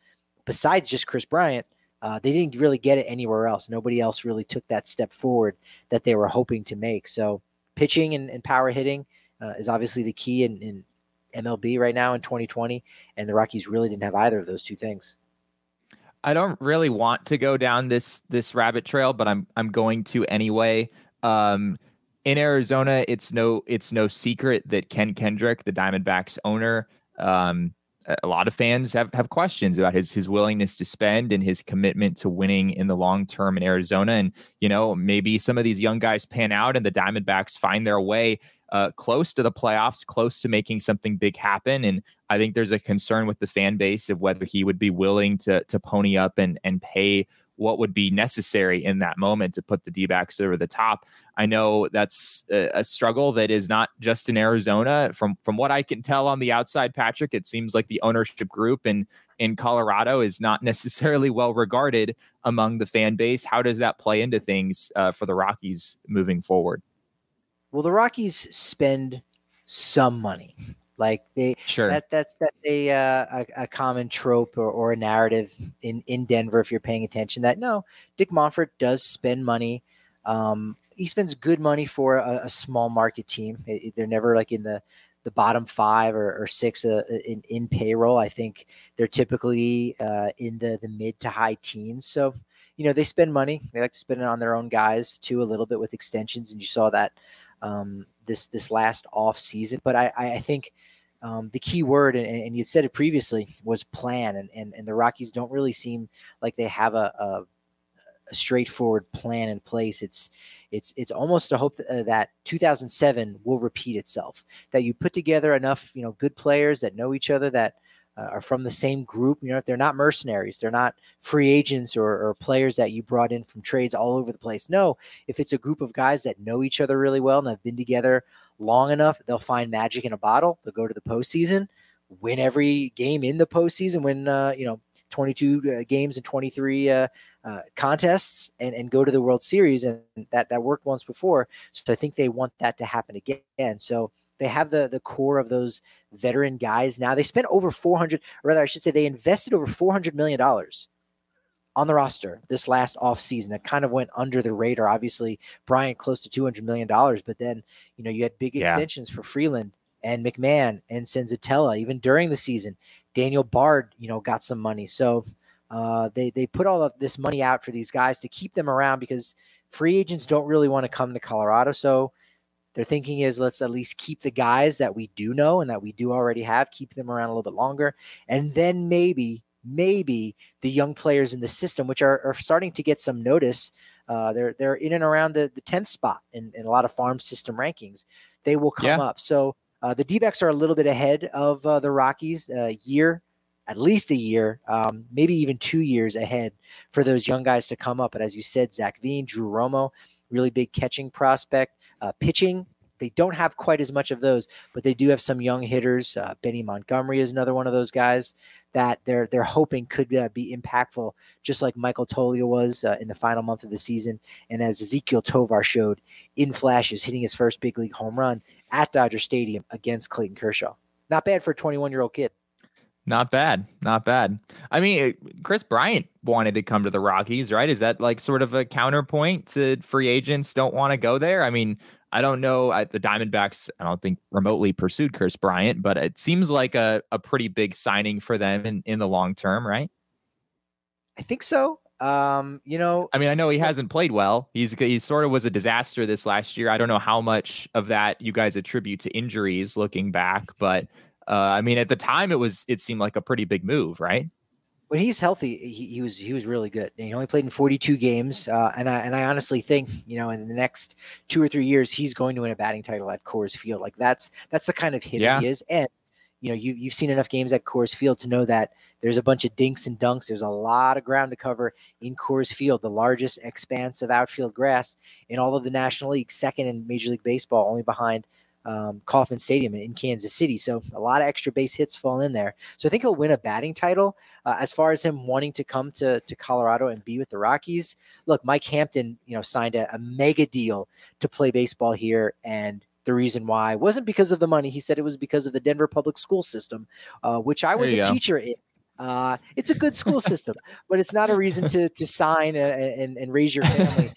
besides just Kris Bryant, uh, they didn't really get it anywhere else. Nobody else really took that step forward that they were hoping to make. So pitching and, and power hitting uh, is obviously the key in, in, MLB right now in 2020, and the Rockies really didn't have either of those two things. I don't really want to go down this this rabbit trail, but I'm I'm going to anyway. Um, in Arizona, it's no it's no secret that Ken Kendrick, the Diamondbacks owner, um, a lot of fans have, have questions about his his willingness to spend and his commitment to winning in the long term in Arizona. And you know, maybe some of these young guys pan out and the Diamondbacks find their way uh, close to the playoffs, close to making something big happen. And I think there's a concern with the fan base of whether he would be willing to to pony up and and pay what would be necessary in that moment to put the D backs over the top. I know that's a, a, struggle that is not just in Arizona. From from what I can tell on the outside, Patrick, it seems like the ownership group in in Colorado is not necessarily well regarded among the fan base. How does that play into things uh, for the Rockies moving forward? Well, the Rockies spend some money. Like they, sure. That that's that's a, uh, a, a common trope or, or a narrative in in Denver. If you're paying attention, that no, Dick Monfort does spend money. Um, he spends good money for a, a small market team. It, they're never like in the the bottom five or, or six uh, in, in payroll. I think they're typically uh, in the, the mid to high teens. So, you know, they spend money. They like to spend it on their own guys too, a little bit with extensions. And you saw that um, this this last off season. But I, I think um, the key word, and, and you said it previously, was plan. And, and, and the Rockies don't really seem like they have a, a, a straightforward plan in place. It's it's it's almost a hope that, uh, that 2007 will repeat itself. That you put together enough you know good players that know each other that are from the same group. You know, they're not mercenaries, they're not free agents or, or, players that you brought in from trades all over the place. No, if it's a group of guys that know each other really well and have been together long enough, they'll find magic in a bottle. They'll go to the postseason, win every game in the postseason, win uh, you know 22 uh, games and 23 uh, uh, contests, and and go to the World Series. And that that worked once before, so I think they want that to happen again. So they have the the core of those veteran guys now. They spent over 400, or rather, I should say, they invested over 400 million dollars on the roster this last offseason that kind of went under the radar. Obviously, Bryant close to $200 million, but then, you know, you had big yeah. extensions for Freeland and McMahon and Senzatela even during the season. Daniel Bard, you know, got some money. So uh, they, they put all of this money out for these guys to keep them around because free agents don't really want to come to Colorado. So their thinking is let's at least keep the guys that we do know and that we do already have, keep them around a little bit longer. And then maybe, maybe the young players in the system, which are, are starting to get some notice, uh, they're they're in and around the, the 10th spot in, in a lot of farm system rankings. They will come yeah. up. So uh, the D backs are a little bit ahead of uh, the Rockies, a uh, year, at least a year, um, maybe even two years ahead for those young guys to come up. But as you said, Zac Veen, Drew Romo, really big catching prospect. Uh, pitching, they don't have quite as much of those, but they do have some young hitters. Uh, Benny Montgomery is another one of those guys that they're they're hoping could uh, be impactful, just like Michael Toglia was uh, in the final month of the season, and as Ezequiel Tovar showed in flashes, hitting his first big league home run at Dodger Stadium against Clayton Kershaw. Not bad for a 21 year old kid. Not bad. Not bad. I mean, Kris Bryant wanted to come to the Rockies, right? Is that like sort of a counterpoint to free agents don't want to go there? I mean, I don't know. I, the Diamondbacks, I don't think remotely pursued Kris Bryant, but it seems like a, a pretty big signing for them in, in the long term, right? I think so. Um, you know, I mean, I know he hasn't played well. He's he sort of was a disaster this last year. I don't know how much of that you guys attribute to injuries looking back, but uh, I mean, at the time, it was it seemed like a pretty big move, right? When he's healthy, he, he was he was really good. he only played in 42 games, uh, and I and I honestly think you know in the next two or three years he's going to win a batting title at Coors Field. Like that's that's the kind of hitter yeah. he is, and you know you you've seen enough games at Coors Field to know that there's a bunch of dinks and dunks. There's a lot of ground to cover in Coors Field, the largest expanse of outfield grass in all of the National League, second in Major League Baseball, only behind um, Kauffman Stadium in Kansas City. So a lot of extra base hits fall in there. So I think he'll win a batting title. Uh, as far as him wanting to come to, to Colorado and be with the Rockies, look, Mike Hampton, you know, signed a, a mega deal to play baseball here, and the reason why wasn't because of the money. He said it was because of the Denver public school system, uh, which I was a go. teacher in. Uh, it's a good school system, but it's not a reason to to sign a, and and raise your family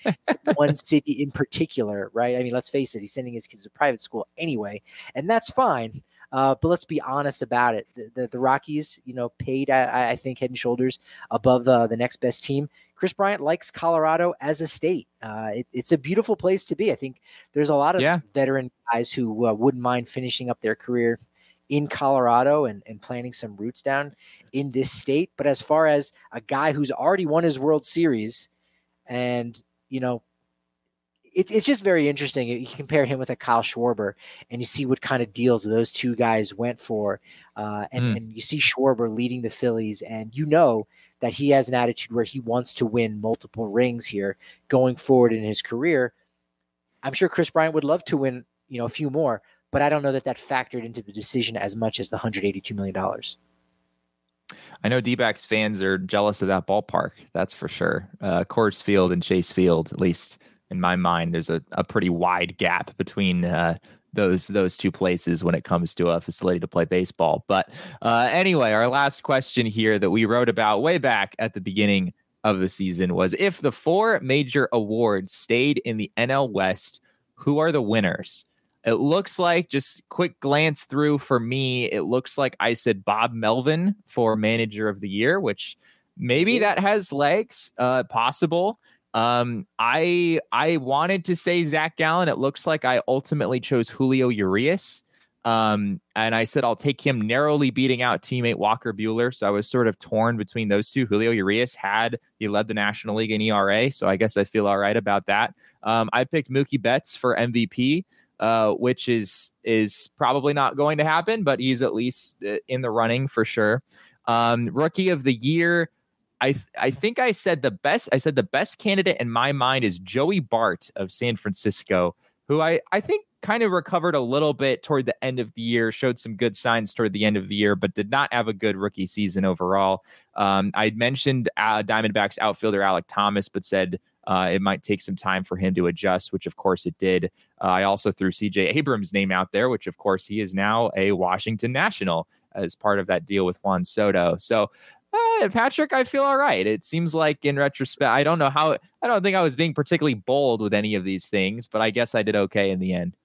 one city in particular, right? I mean, let's face it, he's sending his kids to private school anyway, and that's fine. Uh, but let's be honest about it. The, the, the Rockies, you know, paid I, I, think head and shoulders above the the next best team. Kris Bryant likes Colorado as a state. Uh, it, it's a beautiful place to be. I think there's a lot of yeah. veteran guys who uh, wouldn't mind finishing up their career in Colorado and, and planting some roots down in this state. But as far as a guy who's already won his World Series and, you know, it, it's just very interesting. You compare him with a Kyle Schwarber and you see what kind of deals those two guys went for. Uh, and, mm. and you see Schwarber leading the Phillies, and you know that he has an attitude where he wants to win multiple rings here going forward in his career. I'm sure Kris Bryant would love to win, you know, a few more, but I don't know that that factored into the decision as much as the $182 million. I know d backs fans are jealous of that ballpark. That's for sure. Uh, Coors Field and Chase Field, at least in my mind, there's a, a pretty wide gap between uh, those those two places when it comes to a facility to play baseball. But uh, anyway, our last question here that we wrote about way back at the beginning of the season was if the four major awards stayed in the NL West, who are the winners? It looks like just quick glance through for me. It looks like I said Bob Melvin for manager of the year, which maybe that has legs, uh, possible. Um, I I wanted to say Zac Gallen. It looks like I ultimately chose Julio Urias. Um, and I said I'll take him narrowly beating out teammate Walker Buehler. So I was sort of torn between those two. Julio Urias had he led the National League in ERA, so I guess I feel all right about that. Um, I picked Mookie Betts for MVP. Uh, which is is probably not going to happen, but he's at least uh, in the running for sure. Um, rookie of the year, I I think I said the best. I said the best candidate in my mind is Joey Bart of San Francisco, who I I think kind of recovered a little bit toward the end of the year, showed some good signs toward the end of the year, but did not have a good rookie season overall. Um, I mentioned uh, Diamondbacks outfielder Alek Thomas, but said uh, it might take some time for him to adjust, which of course it did. Uh, I also threw CJ Abrams' name out there, which of course he is now a Washington National as part of that deal with Juan Soto. So uh, Patrick, I feel all right. It seems like in retrospect, I don't know how, I don't think I was being particularly bold with any of these things, but I guess I did okay in the end.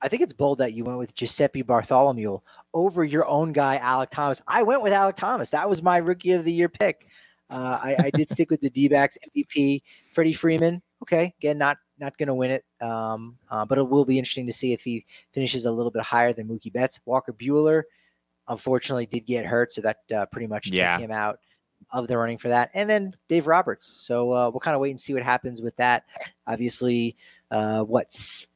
I think it's bold that you went with Giuseppe Bartholomew over your own guy, Alek Thomas. I went with Alek Thomas. That was my rookie of the year pick. Uh, I, I, did stick with the D backs MVP, Freddie Freeman. Okay, again, not not going to win it, um, uh, but it will be interesting to see if he finishes a little bit higher than Mookie Betts. Walker Buehler, unfortunately, did get hurt, so that uh, pretty much yeah. took him out of the running for that. And then Dave Roberts. So uh, we'll kind of wait and see what happens with that. Obviously, uh, what's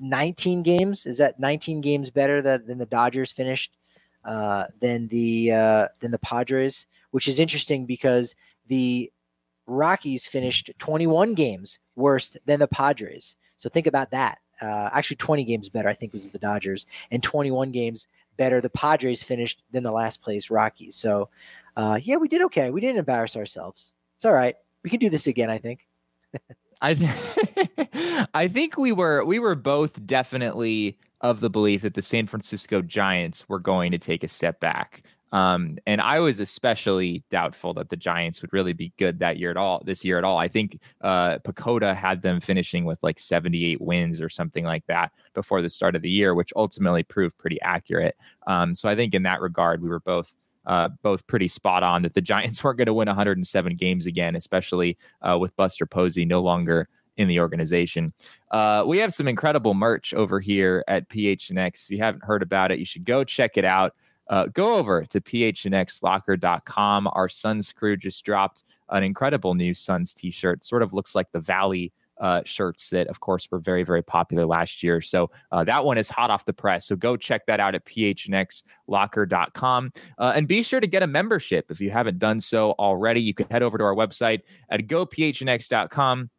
19 games. Is that 19 games better than, than the Dodgers finished uh, than the uh, than the Padres? Which is interesting because the Rockies finished 21 games worse than the Padres. So think about that. Uh, actually, 20 games better, I think, was the Dodgers, and 21 games better the Padres finished than the last place Rockies. So, uh, yeah, we did okay. We didn't embarrass ourselves. It's all right. We can do this again, I think. I I think we were we were both definitely of the belief that the San Francisco Giants were going to take a step back. Um, and I was especially doubtful that the Giants would really be good that year at all, this year at all. I think uh, had them finishing with like 78 wins or something like that before the start of the year, which ultimately proved pretty accurate. Um, so I think in that regard, we were both uh, both pretty spot on that the Giants weren't going to win 107 games again, especially uh, with Buster Posey no longer in the organization. Uh, we have some incredible merch over here at PHNX. If you haven't heard about it, you should go check it out. Uh, go over to phnxlocker.com. Our Suns crew just dropped an incredible new Suns t-shirt. Sort of looks like the Valley uh, shirts that, of course, were very, very popular last year. So uh, that one is hot off the press. So go check that out at phnxlocker.com. Uh, and be sure to get a membership if you haven't done so already. You can head over to our website at gophnx.com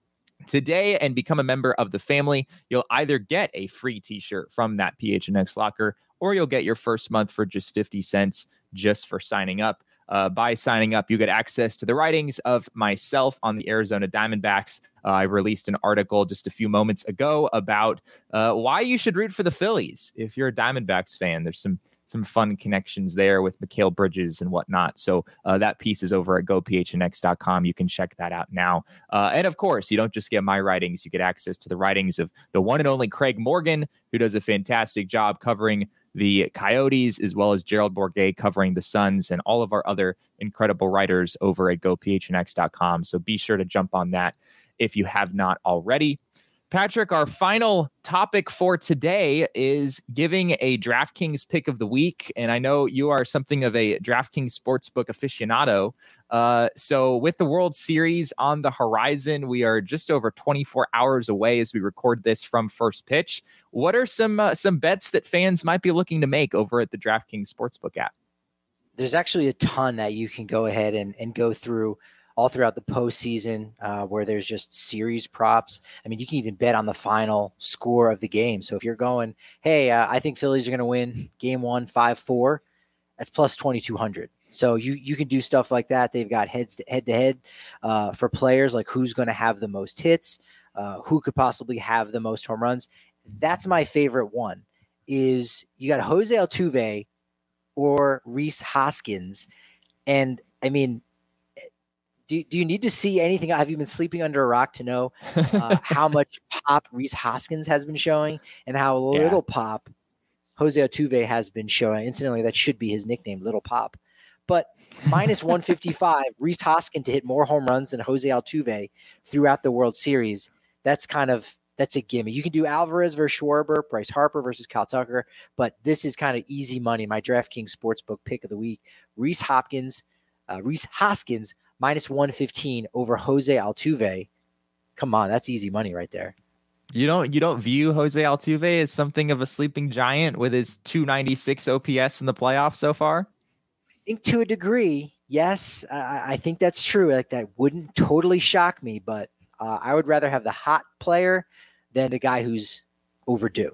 today and become a member of the family. You'll either get a free t shirt from that PHNX locker or you'll get your first month for just 50 cents just for signing up. Uh, by signing up, you get access to the writings of myself on the Arizona Diamondbacks. Uh, I released an article just a few moments ago about uh, why you should root for the Phillies if you're a Diamondbacks fan. There's some some fun connections there with Mikal Bridges and whatnot. So uh, that piece is over at gophnx.com. You can check that out now. Uh, and of course, you don't just get my writings; you get access to the writings of the one and only Craig Morgan, who does a fantastic job covering the Coyotes, as well as Gerald Bourguet covering the Suns and all of our other incredible writers over at gophnx.com. So be sure to jump on that if you have not already. Patrick, our final topic for today is giving a DraftKings pick of the week. And I know you are something of a DraftKings sportsbook aficionado. Uh, so, with the World Series on the horizon, we are just over 24 hours away as we record this from first pitch. What are some uh, some bets that fans might be looking to make over at the DraftKings sportsbook app? There's actually a ton that you can go ahead and, and go through all throughout the postseason, uh, where there's just series props. I mean, you can even bet on the final score of the game. So if you're going, hey, uh, I think Phillies are going to win game one, five, four, that's plus 2,200. So you you can do stuff like that. They've got heads to head to head uh, for players like who's going to have the most hits, uh, who could possibly have the most home runs. That's my favorite one. Is you got Jose Altuve or Rhys Hoskins, and I mean do, do you need to see anything? Have you been sleeping under a rock to know uh, how much pop Rhys Hoskins has been showing and how little yeah. pop Jose Altuve has been showing? Incidentally, that should be his nickname, Little Pop. But minus 155, Rhys Hoskins to hit more home runs than Jose Altuve throughout the World Series. That's kind of that's a gimme. You can do Alvarez versus Schwarber, Bryce Harper versus Kyle Tucker, but this is kind of easy money. My DraftKings Sportsbook pick of the week: Reese Hopkins, uh, Rhys Hoskins minus one fifteen over Jose Altuve. Come on, that's easy money right there. You don't you don't view Jose Altuve as something of a sleeping giant with his 296 OPS in the playoffs so far? Think to a degree, yes, I, I think that's true. Like that wouldn't totally shock me, but uh, I would rather have the hot player than the guy who's overdue.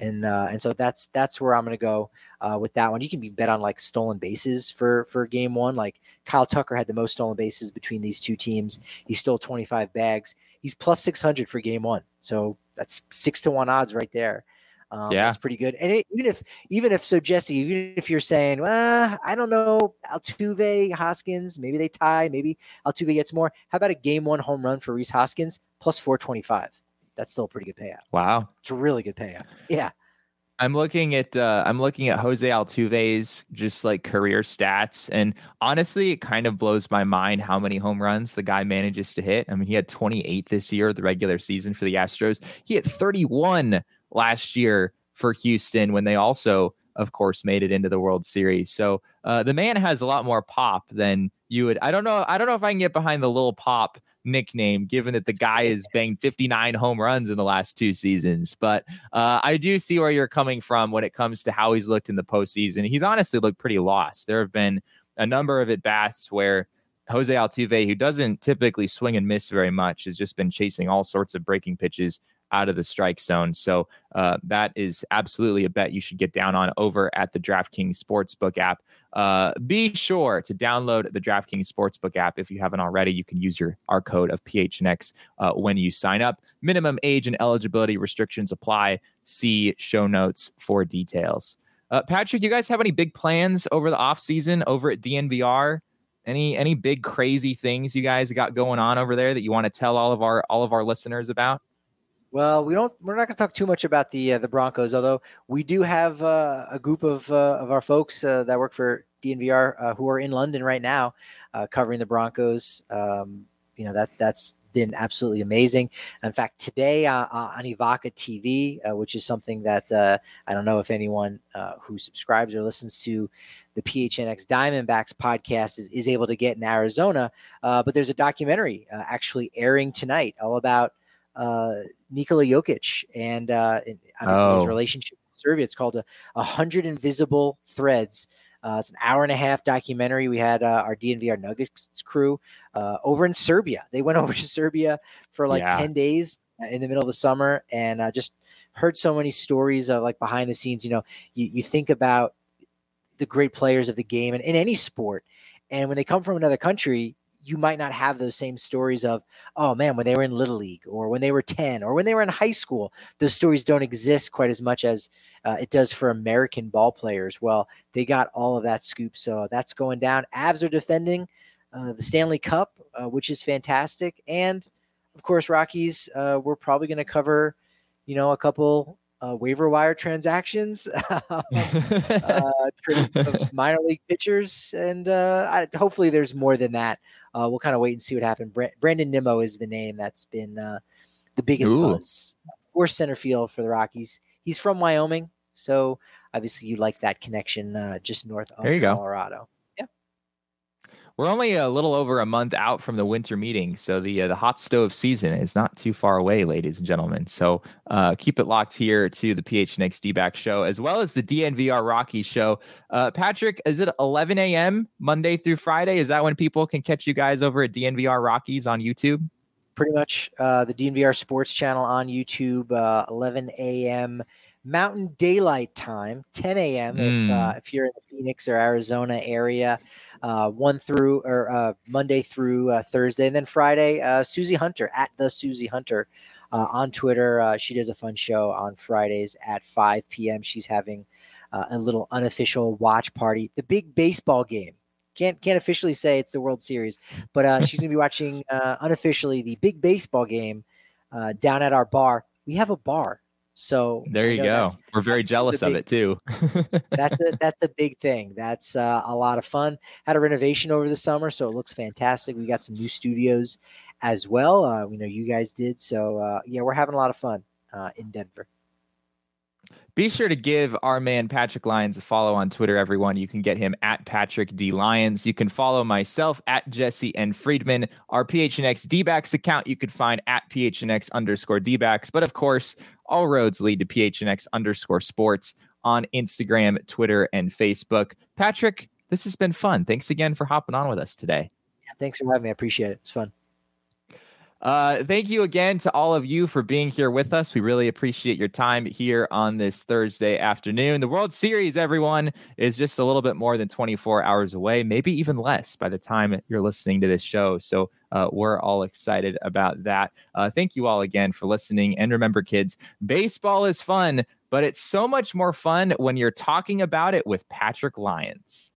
And uh, and so that's that's where I'm going to go uh, with that one. You can be bet on like stolen bases for for game one. Like Kyle Tucker had the most stolen bases between these two teams. He stole 25 bags. He's plus 600 for game one. So that's six to one odds right there. Um, yeah, that's pretty good. And it, even if, even if so, Jesse, even if you're saying, well, I don't know, Altuve, Hoskins, maybe they tie, maybe Altuve gets more. How about a game one home run for Rhys Hoskins plus 425? That's still a pretty good payout. Wow, it's a really good payout. Yeah. I'm looking at uh, I'm looking at Jose Altuve's just like career stats, and honestly, it kind of blows my mind how many home runs the guy manages to hit. I mean, he had 28 this year, the regular season for the Astros. He had 31 last year for Houston when they also, of course, made it into the World Series. So uh, the man has a lot more pop than you would. I don't know. I don't know if I can get behind the little pop nickname, given that the guy has banged 59 home runs in the last two seasons. But uh, I do see where you're coming from when it comes to how he's looked in the postseason. He's honestly looked pretty lost. There have been a number of at bats where Jose Altuve, who doesn't typically swing and miss very much, has just been chasing all sorts of breaking pitches out of the strike zone. So uh, that is absolutely a bet you should get down on over at the DraftKings Sportsbook app. Uh, be sure to download the DraftKings Sportsbook app if you haven't already. You can use your our code of PHNX uh, when you sign up. Minimum age and eligibility restrictions apply. See show notes for details. Uh, Patrick, you guys have any big plans over the off season over at DNVR? Any any big crazy things you guys got going on over there that you want to tell all of our all of our listeners about? Well, we don't. We're not going to talk too much about the uh, the Broncos, although we do have uh, a group of uh, of our folks uh, that work for DNVR uh, who are in London right now, uh, covering the Broncos. Um, you know that that's been absolutely amazing. In fact, today on Evoca TV, which is something that I don't know if anyone who subscribes or listens to the PHNX Diamondbacks podcast is, is able to get in Arizona, but there's a documentary actually airing tonight all about uh, Nikola Jokic and uh, obviously oh. his relationship with Serbia. It's called a, a hundred invisible threads. Uh, it's an hour and a half documentary. We had uh, our DNVR Nuggets crew uh, over in Serbia. They went over to Serbia for like yeah. 10 days in the middle of the summer and uh, just heard so many stories of like behind the scenes. You know, you, you think about the great players of the game and in any sport. And when they come from another country, you might not have those same stories of, oh man, when they were in Little League or when they were 10 or when they were in high school. Those stories don't exist quite as much as uh, it does for American ball players. Well, they got all of that scoop. So that's going down. Avs are defending uh, the Stanley Cup, uh, which is fantastic. And of course, Rockies, uh, we're probably going to cover, you know, a couple uh, waiver wire transactions, uh, of minor league pitchers, and uh, I, hopefully there's more than that. Uh, we'll kind of wait and see what happens. Brandon Nimmo is the name that's been uh, the biggest Ooh. buzz for center field for the Rockies. He's from Wyoming, so obviously you like that connection uh, just north of there Colorado. Go. We're only a little over a month out from the winter meeting, so the uh, the hot stove season is not too far away, ladies and gentlemen. So uh, keep it locked here to the PHNX D-back show as well as the DNVR Rocky show. Uh, Patrick, is it 11 a.m. Monday through Friday? Is that when people can catch you guys over at DNVR Rockies on YouTube? Pretty much uh, the DNVR Sports channel on YouTube, uh, 11 a.m. Mountain Daylight Time, 10 a.m. Mm. If, uh, if you're in the Phoenix or Arizona area uh, one through or uh, Monday through uh, Thursday, and then Friday, uh, Susie Hunter at the Susie Hunter uh, on Twitter. Uh, she does a fun show on Fridays at 5 p.m. She's having a little unofficial watch party. The big baseball game. Can't can't officially say it's the World Series, but she's gonna be watching unofficially the big baseball game down at our bar. We have a bar so there you go. We're very jealous big, of it too. that's a that's a big thing. That's uh, a lot of fun. Had a renovation over the summer, so it looks fantastic. We got some new studios as well. Uh, we know you guys did. So, uh, yeah, we're having a lot of fun uh, in Denver. Be sure to give our man Patrick Lyons a follow on Twitter, everyone. You can get him at Patrick D. Lyons. You can follow myself at Jesse N. Friedman. Our PHNX D-backs account you could find at PHNX underscore D-backs. But of course, all roads lead to PHNX underscore sports on Instagram, Twitter, and Facebook. Patrick, this has been fun. Thanks again for hopping on with us today. Thanks for having me. I appreciate it. It's fun. Uh, thank you again to all of you for being here with us. We really appreciate your time here on this Thursday afternoon. The World Series, everyone, is just a little bit more than 24 hours away, maybe even less by the time you're listening to this show. So uh, we're all excited about that. Uh, thank you all again for listening. And remember, kids, baseball is fun, but it's so much more fun when you're talking about it with Patrick Lyons.